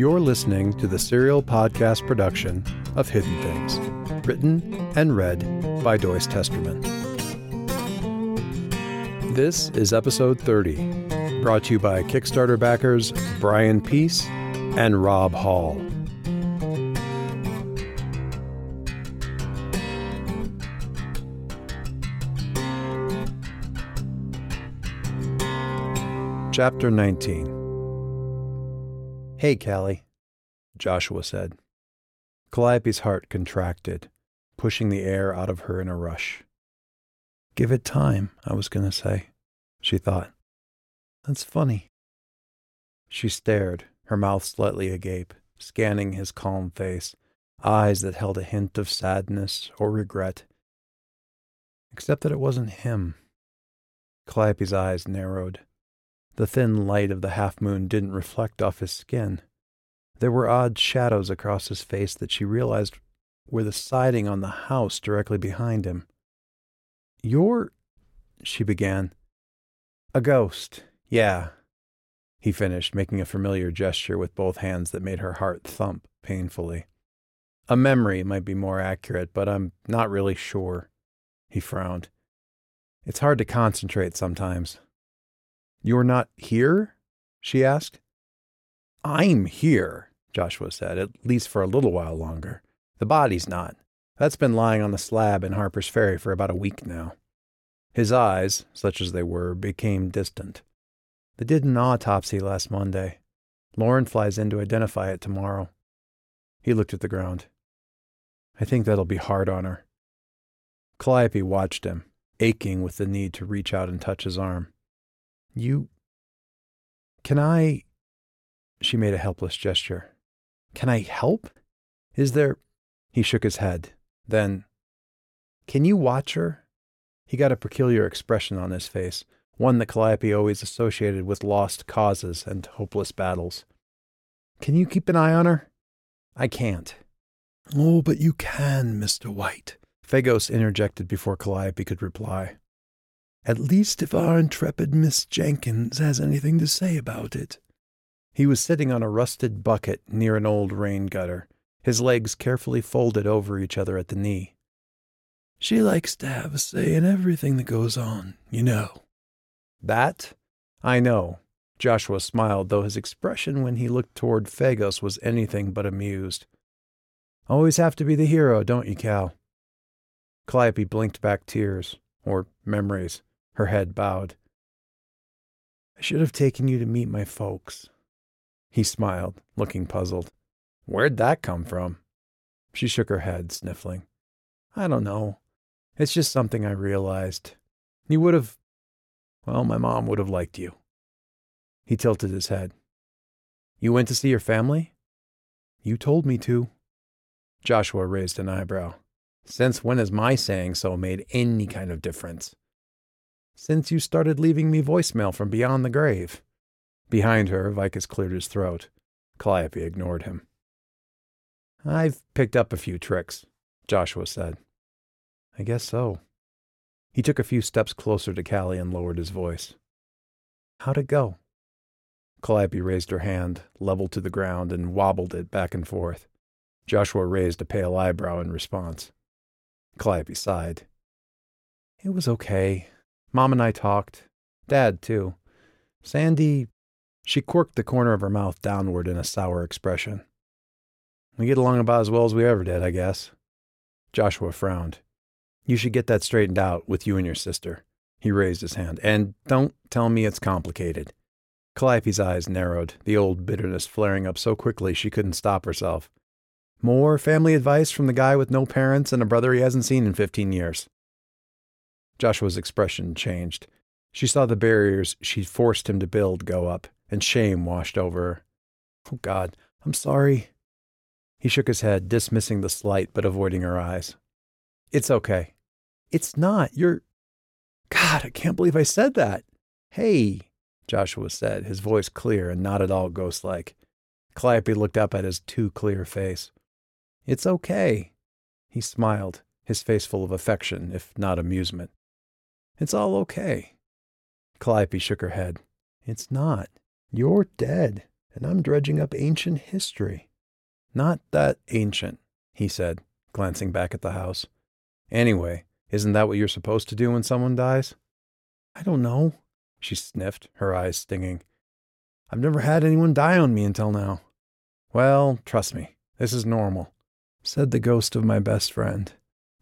You're listening to the serial podcast production of Hidden Things, written and read by Doyce Testerman. This is episode 30, brought to you by Kickstarter backers Brian Peace and Rob Hall. Chapter 19 Hey, Callie, Joshua said. Calliope's heart contracted, pushing the air out of her in a rush. Give it time, I was going to say, she thought. That's funny. She stared, her mouth slightly agape, scanning his calm face, eyes that held a hint of sadness or regret. Except that it wasn't him. Calliope's eyes narrowed. The thin light of the half moon didn't reflect off his skin. There were odd shadows across his face that she realized were the siding on the house directly behind him. You're. she began. A ghost, yeah, he finished, making a familiar gesture with both hands that made her heart thump painfully. A memory might be more accurate, but I'm not really sure. He frowned. It's hard to concentrate sometimes. You're not here? she asked. I'm here, Joshua said, at least for a little while longer. The body's not. That's been lying on the slab in Harper's Ferry for about a week now. His eyes, such as they were, became distant. They did an autopsy last Monday. Lauren flies in to identify it tomorrow. He looked at the ground. I think that'll be hard on her. Calliope watched him, aching with the need to reach out and touch his arm. You. Can I. She made a helpless gesture. Can I help? Is there. He shook his head. Then. Can you watch her? He got a peculiar expression on his face, one that Calliope always associated with lost causes and hopeless battles. Can you keep an eye on her? I can't. Oh, but you can, Mr. White. Phagos interjected before Calliope could reply. At least if our intrepid Miss Jenkins has anything to say about it. He was sitting on a rusted bucket near an old rain gutter, his legs carefully folded over each other at the knee. She likes to have a say in everything that goes on, you know. That? I know. Joshua smiled, though his expression when he looked toward Phagos was anything but amused. Always have to be the hero, don't you, Cal? Calliope blinked back tears, or memories her head bowed. I should have taken you to meet my folks. He smiled, looking puzzled. Where'd that come from? She shook her head, sniffling. I don't know. It's just something I realized. You would have. Well, my mom would have liked you. He tilted his head. You went to see your family? You told me to. Joshua raised an eyebrow. Since when has my saying so made any kind of difference? Since you started leaving me voicemail from beyond the grave. Behind her, Vicus cleared his throat. Calliope ignored him. I've picked up a few tricks, Joshua said. I guess so. He took a few steps closer to Callie and lowered his voice. How'd it go? Calliope raised her hand, leveled to the ground, and wobbled it back and forth. Joshua raised a pale eyebrow in response. Calliope sighed. It was okay. Mom and I talked. Dad, too. Sandy, she quirked the corner of her mouth downward in a sour expression. We get along about as well as we ever did, I guess. Joshua frowned. You should get that straightened out with you and your sister. He raised his hand. And don't tell me it's complicated. Calliope's eyes narrowed, the old bitterness flaring up so quickly she couldn't stop herself. More family advice from the guy with no parents and a brother he hasn't seen in fifteen years. Joshua's expression changed. She saw the barriers she'd forced him to build go up, and shame washed over her. Oh, God, I'm sorry. He shook his head, dismissing the slight but avoiding her eyes. It's okay. It's not. You're. God, I can't believe I said that. Hey, Joshua said, his voice clear and not at all ghost like. Calliope looked up at his too clear face. It's okay. He smiled, his face full of affection, if not amusement. It's all okay. Calliope shook her head. It's not. You're dead. and I'm dredging up ancient history. Not that ancient, he said, glancing back at the house. Anyway, isn't that what you're supposed to do when someone dies? I don't know, she sniffed, her eyes stinging. I've never had anyone die on me until now. Well, trust me, this is normal, said the ghost of my best friend.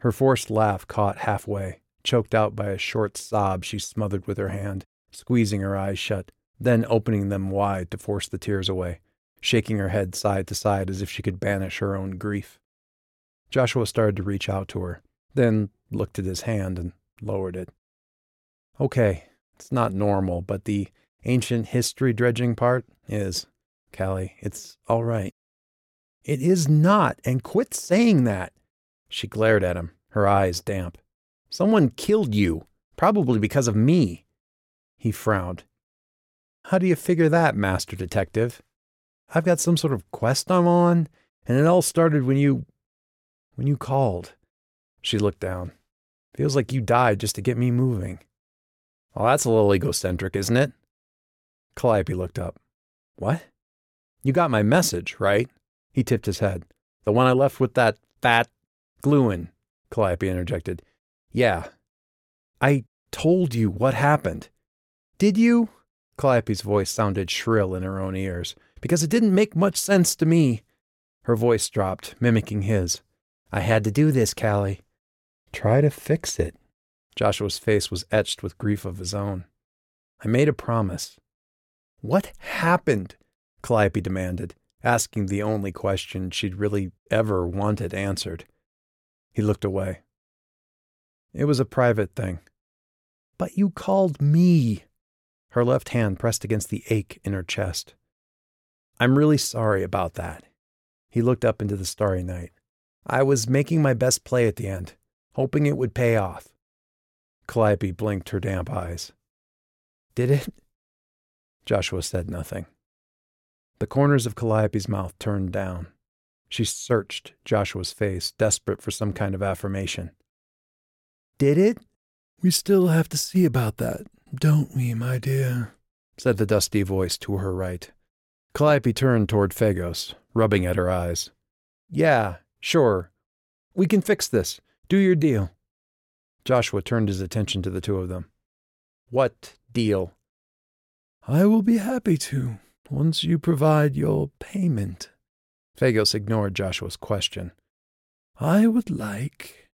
Her forced laugh caught halfway, choked out by a short sob she smothered with her hand, squeezing her eyes shut, then opening them wide to force the tears away, shaking her head side to side as if she could banish her own grief. Joshua started to reach out to her, then looked at his hand and lowered it. Okay, it's not normal, but the ancient history dredging part is. Callie, it's all right. It is not, and quit saying that. She glared at him, her eyes damp. Someone killed you, probably because of me. He frowned. How do you figure that, Master Detective? I've got some sort of quest I'm on, and it all started when you. when you called. She looked down. Feels like you died just to get me moving. Well, that's a little egocentric, isn't it? Calliope looked up. What? You got my message, right? He tipped his head. The one I left with that fat Gluin, Calliope interjected. Yeah. I told you what happened. Did you? Calliope's voice sounded shrill in her own ears, because it didn't make much sense to me. Her voice dropped, mimicking his. I had to do this, Callie. Try to fix it. Joshua's face was etched with grief of his own. I made a promise. What happened? Calliope demanded, asking the only question she'd really ever wanted answered. He looked away. It was a private thing. But you called me. Her left hand pressed against the ache in her chest. I'm really sorry about that. He looked up into the starry night. I was making my best play at the end, hoping it would pay off. Calliope blinked her damp eyes. Did it? Joshua said nothing. The corners of Calliope's mouth turned down. She searched Joshua's face, desperate for some kind of affirmation. Did it? We still have to see about that, don't we, my dear? said the dusty voice to her right. Calliope turned toward Phagos, rubbing at her eyes. Yeah, sure. We can fix this. Do your deal. Joshua turned his attention to the two of them. What deal? I will be happy to, once you provide your payment. Phagos ignored Joshua's question. I would like.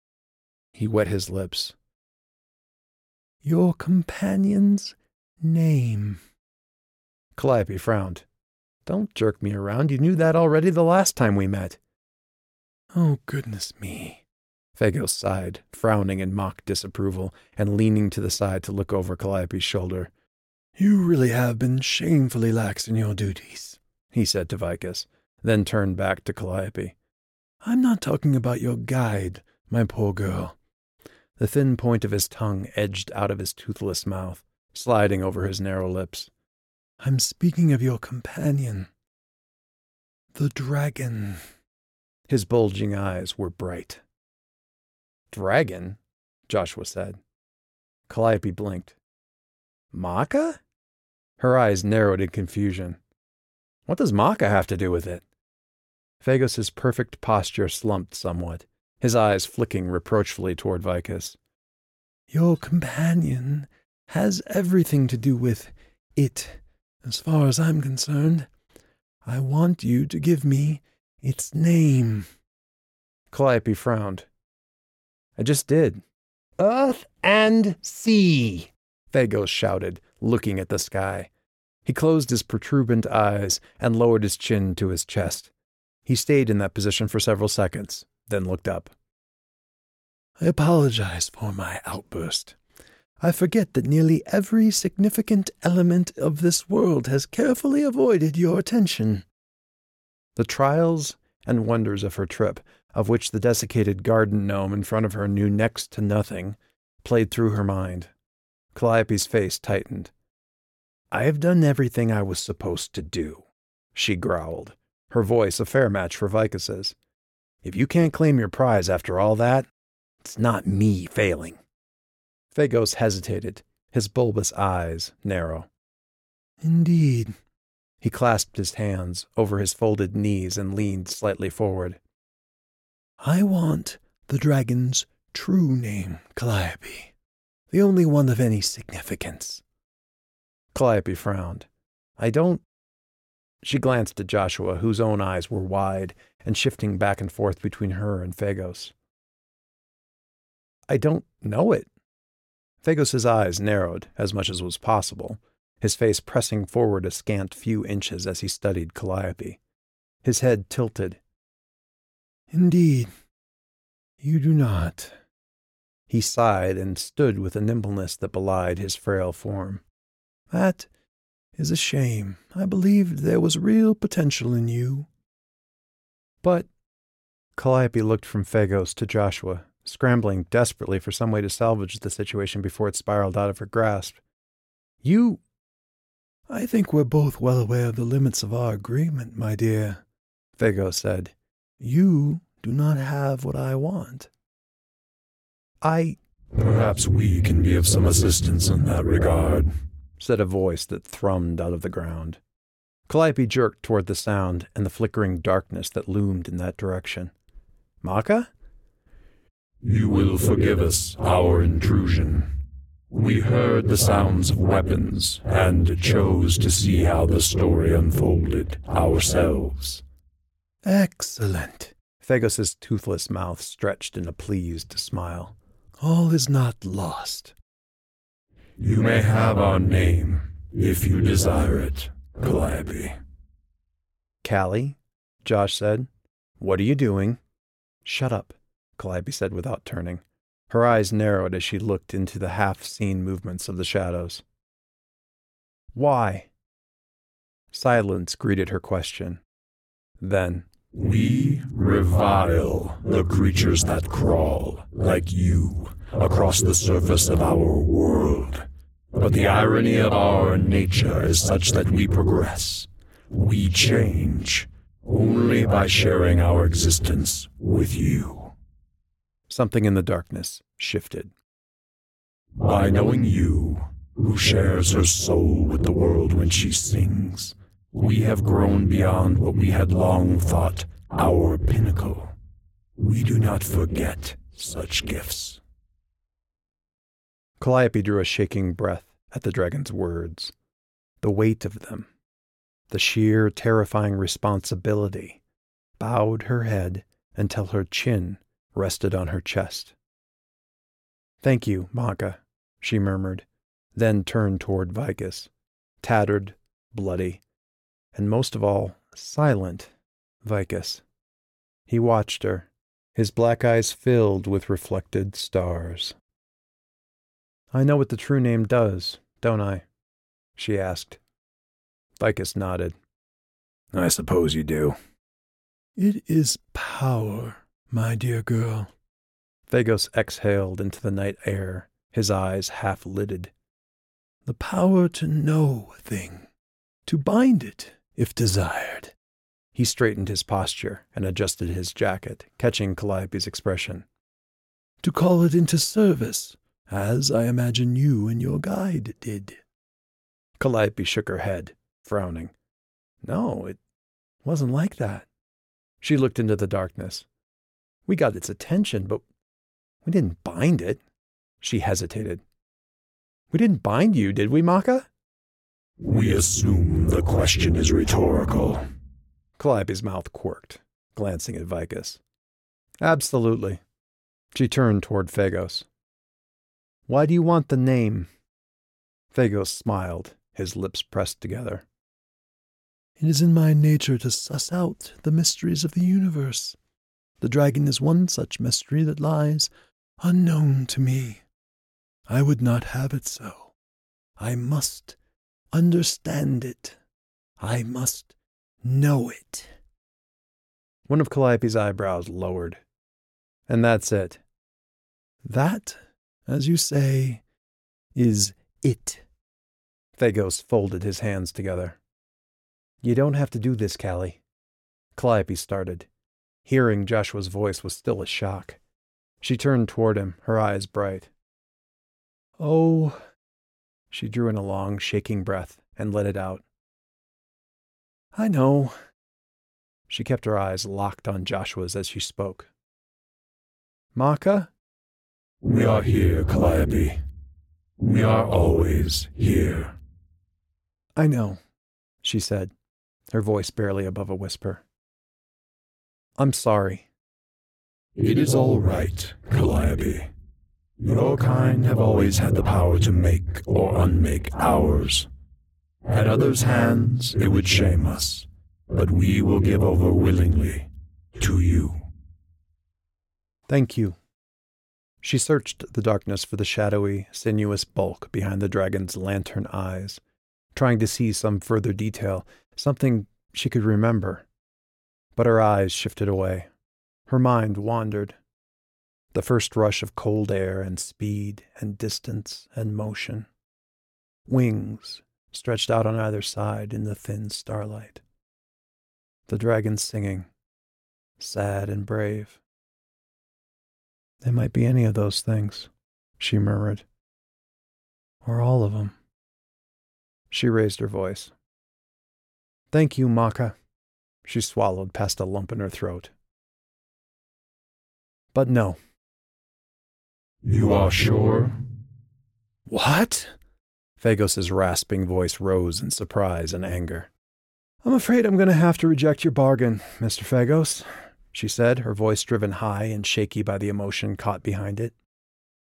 He wet his lips. Your companion's name. Calliope frowned. Don't jerk me around. You knew that already the last time we met. Oh, goodness me. Phagos sighed, frowning in mock disapproval and leaning to the side to look over Calliope's shoulder. You really have been shamefully lax in your duties, he said to Vicus then turned back to Calliope. I'm not talking about your guide, my poor girl. The thin point of his tongue edged out of his toothless mouth, sliding over his narrow lips. I'm speaking of your companion. The dragon. His bulging eyes were bright. Dragon? Joshua said. Calliope blinked. Maka? Her eyes narrowed in confusion. What does Maka have to do with it? Phagos's perfect posture slumped somewhat, his eyes flicking reproachfully toward Vicus. Your companion has everything to do with it, as far as I'm concerned. I want you to give me its name. Calliope frowned. I just did. Earth and sea, Phagos shouted, looking at the sky. He closed his protuberant eyes and lowered his chin to his chest. He stayed in that position for several seconds, then looked up. I apologize for my outburst. I forget that nearly every significant element of this world has carefully avoided your attention. The trials and wonders of her trip, of which the desiccated garden gnome in front of her knew next to nothing, played through her mind. Calliope's face tightened. I have done everything I was supposed to do, she growled, her voice a fair match for Vicus's. If you can't claim your prize after all that, it's not me failing. Phagos hesitated, his bulbous eyes narrow. Indeed. He clasped his hands over his folded knees and leaned slightly forward. I want the dragon's true name, Calliope. The only one of any significance. Calliope frowned. I don't. She glanced at Joshua, whose own eyes were wide and shifting back and forth between her and Phagos. I don't know it. Phagos's eyes narrowed as much as was possible, his face pressing forward a scant few inches as he studied Calliope. His head tilted. Indeed, you do not. He sighed and stood with a nimbleness that belied his frail form. That is a shame. I believed there was real potential in you. But Calliope looked from Phagos to Joshua, scrambling desperately for some way to salvage the situation before it spiraled out of her grasp. You. I think we're both well aware of the limits of our agreement, my dear, Phagos said. You do not have what I want. I. Perhaps we can be of some assistance in that regard, said a voice that thrummed out of the ground. Calliope jerked toward the sound and the flickering darkness that loomed in that direction. Maka? You will forgive us our intrusion. We heard the sounds of weapons and chose to see how the story unfolded ourselves. Excellent. Phagos's toothless mouth stretched in a pleased smile. All is not lost. You may have our name, if you desire it, Calliope. Callie, Josh said. What are you doing? Shut up, Calliope said without turning. Her eyes narrowed as she looked into the half seen movements of the shadows. Why? Silence greeted her question. Then, We revile the creatures that crawl, like you, across the surface of our world. But the irony of our nature is such that we progress. We change only by sharing our existence with you. something in the darkness shifted. By knowing you, who shares her soul with the world when she sings, we have grown beyond what we had long thought our pinnacle. We do not forget such gifts. Calliope drew a shaking breath at the dragon's words. The weight of them, the sheer, terrifying responsibility, bowed her head until her chin rested on her chest. Thank you, Maka, she murmured, then turned toward Vicus, tattered, bloody, and most of all, silent Vicus. He watched her, his black eyes filled with reflected stars. I know what the true name does, don't I? she asked. Vicus nodded. I suppose you do. It is power, my dear girl. Phagos exhaled into the night air, his eyes half lidded. The power to know a thing, to bind it if desired. He straightened his posture and adjusted his jacket, catching Calliope's expression. To call it into service, as I imagine you and your guide did. Calliope shook her head, frowning. No, it wasn't like that. She looked into the darkness. We got its attention, but we didn't bind it. She hesitated. We didn't bind you, did we, Maka? We assume the question is rhetorical. Calliope's mouth quirked, glancing at Vicus. Absolutely. She turned toward Phagos. Why do you want the name? Phagos smiled, his lips pressed together. It is in my nature to suss out the mysteries of the universe. The dragon is one such mystery that lies unknown to me. I would not have it so. I must understand it. I must know it. One of Calliope's eyebrows lowered. And that's it. That, as you say, is it. Phagos folded his hands together. You don't have to do this, Callie. Calliope started. Hearing Joshua's voice was still a shock. She turned toward him, her eyes bright. Oh, she drew in a long, shaking breath and let it out. I know. She kept her eyes locked on Joshua's as she spoke. Maka? We are here, Calliope. We are always here. I know, she said, her voice barely above a whisper. I'm sorry. It is all right, Calliope. Your kind have always had the power to make or unmake ours. At others' hands, it would shame us, but we will give over willingly to you. Thank you. She searched the darkness for the shadowy, sinuous bulk behind the dragon's lantern eyes, trying to see some further detail, something she could remember. But her eyes shifted away. Her mind wandered. The first rush of cold air and speed and distance and motion. Wings stretched out on either side in the thin starlight. The dragon singing, sad and brave. They might be any of those things, she murmured. Or all of them. She raised her voice. Thank you, Maka. She swallowed past a lump in her throat. But no. You are sure? What? Phagos's rasping voice rose in surprise and anger. I'm afraid I'm going to have to reject your bargain, Mr. Phagos, she said, her voice driven high and shaky by the emotion caught behind it.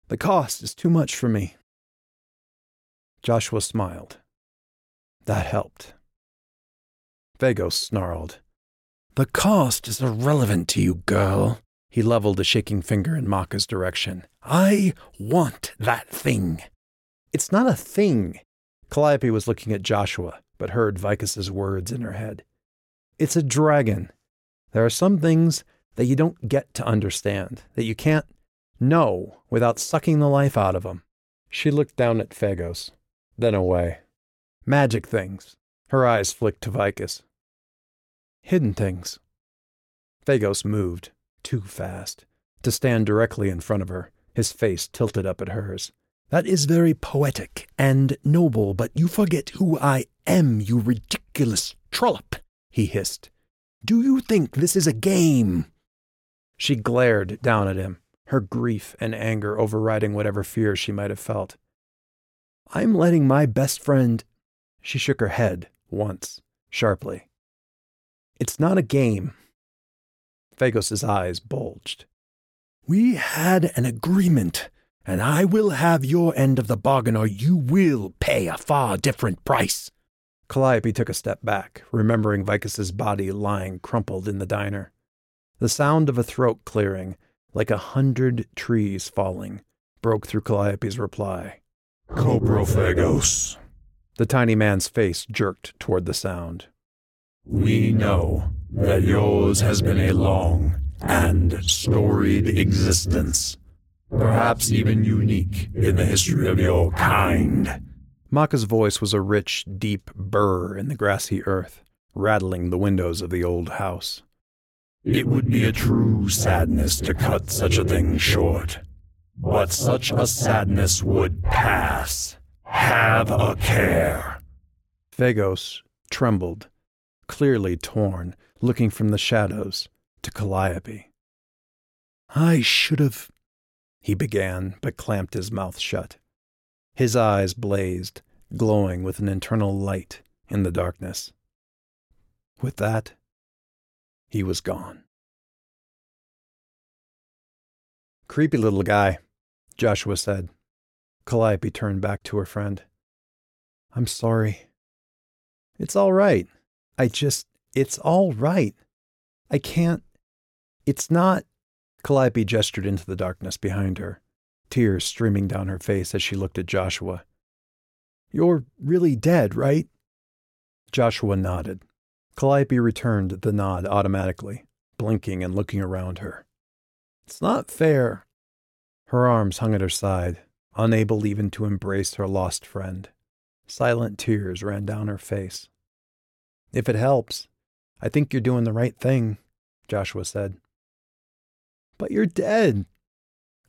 The cost is too much for me. Joshua smiled. That helped. Phagos snarled. The cost is irrelevant to you, girl. He leveled a shaking finger in Maka's direction. I want that thing. It's not a thing. Calliope was looking at Joshua, but heard Vicus's words in her head. It's a dragon. There are some things that you don't get to understand, that you can't know without sucking the life out of them. She looked down at Phagos, then away. Magic things. Her eyes flicked to Vicus. Hidden things. Phagos moved, too fast, to stand directly in front of her, his face tilted up at hers. That is very poetic and noble, but you forget who I am, you ridiculous trollop, he hissed. Do you think this is a game? She glared down at him, her grief and anger overriding whatever fear she might have felt. I'm letting my best friend. She shook her head once, sharply. It's not a game. Phagos's eyes bulged. We had an agreement, and I will have your end of the bargain or you will pay a far different price. Calliope took a step back, remembering Vicus's body lying crumpled in the diner. The sound of a throat clearing, like a hundred trees falling, broke through Calliope's reply. Coprophagos. The tiny man's face jerked toward the sound. We know that yours has been a long and storied existence, perhaps even unique in the history of your kind. Maka's voice was a rich, deep burr in the grassy earth, rattling the windows of the old house. It would be a true sadness to cut such a thing short, but such a sadness would pass. Have a care. Phagos trembled, clearly torn, looking from the shadows to Calliope. I should have. He began, but clamped his mouth shut. His eyes blazed, glowing with an internal light in the darkness. With that, he was gone. Creepy little guy, Joshua said. Calliope turned back to her friend. I'm sorry. It's all right. I just, it's all right. I can't, it's not. Calliope gestured into the darkness behind her, tears streaming down her face as she looked at Joshua. You're really dead, right? Joshua nodded. Calliope returned the nod automatically, blinking and looking around her. It's not fair. Her arms hung at her side, unable even to embrace her lost friend. Silent tears ran down her face. If it helps, I think you're doing the right thing, Joshua said. But you're dead,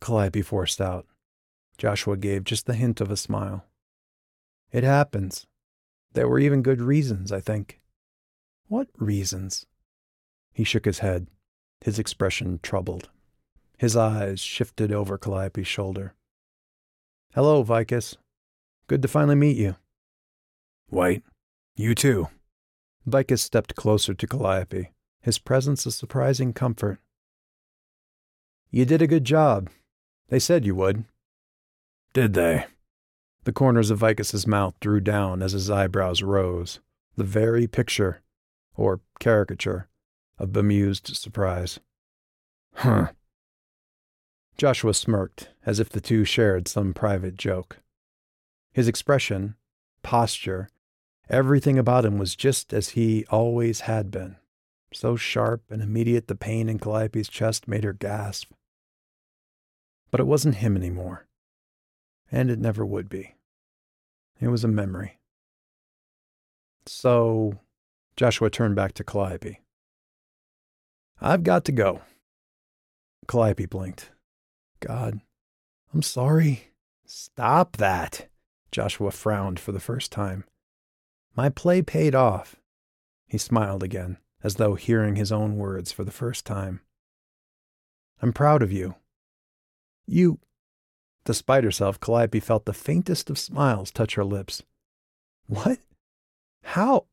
Calliope forced out. Joshua gave just the hint of a smile. It happens. There were even good reasons, I think. What reasons? He shook his head, his expression troubled. His eyes shifted over Calliope's shoulder. Hello, Vicus. Good to finally meet you. White, you too. Vicus stepped closer to Calliope, his presence a surprising comfort. You did a good job. They said you would. Did they? The corners of Vicus's mouth drew down as his eyebrows rose, the very picture, or caricature, of bemused surprise. Huh. Joshua smirked, as if the two shared some private joke. His expression, posture, everything about him was just as he always had been. So sharp and immediate the pain in Calliope's chest made her gasp. But it wasn't him anymore. And it never would be. It was a memory. So, Joshua turned back to Calliope. I've got to go. Calliope blinked. God, I'm sorry. Stop that. Joshua frowned for the first time. My play paid off. He smiled again, as though hearing his own words for the first time. I'm proud of you. You. Despite herself, Calliope felt the faintest of smiles touch her lips. What? How?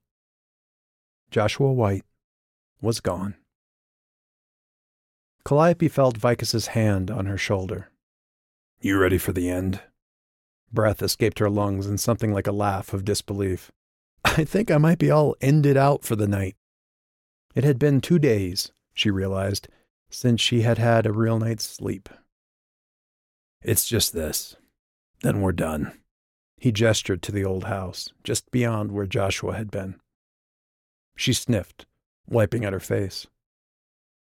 Joshua White was gone. Calliope felt Vicus's hand on her shoulder. You ready for the end? Breath escaped her lungs in something like a laugh of disbelief. I think I might be all ended out for the night. It had been two days, she realized, since she had had a real night's sleep. It's just this. Then we're done. He gestured to the old house, just beyond where Joshua had been. She sniffed, wiping at her face.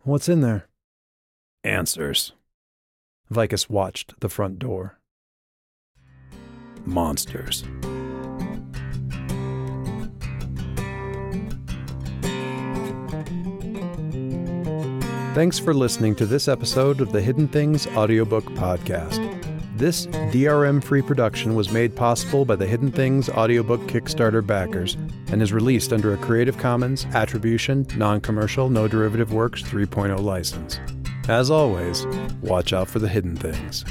What's in there? Answers. Vicus watched the front door. Monsters. Thanks for listening to this episode of the Hidden Things audiobook podcast. This DRM free production was made possible by the Hidden Things audiobook Kickstarter backers and is released under a Creative Commons Attribution, Non Commercial, No Derivative Works 3.0 license. As always, watch out for the hidden things.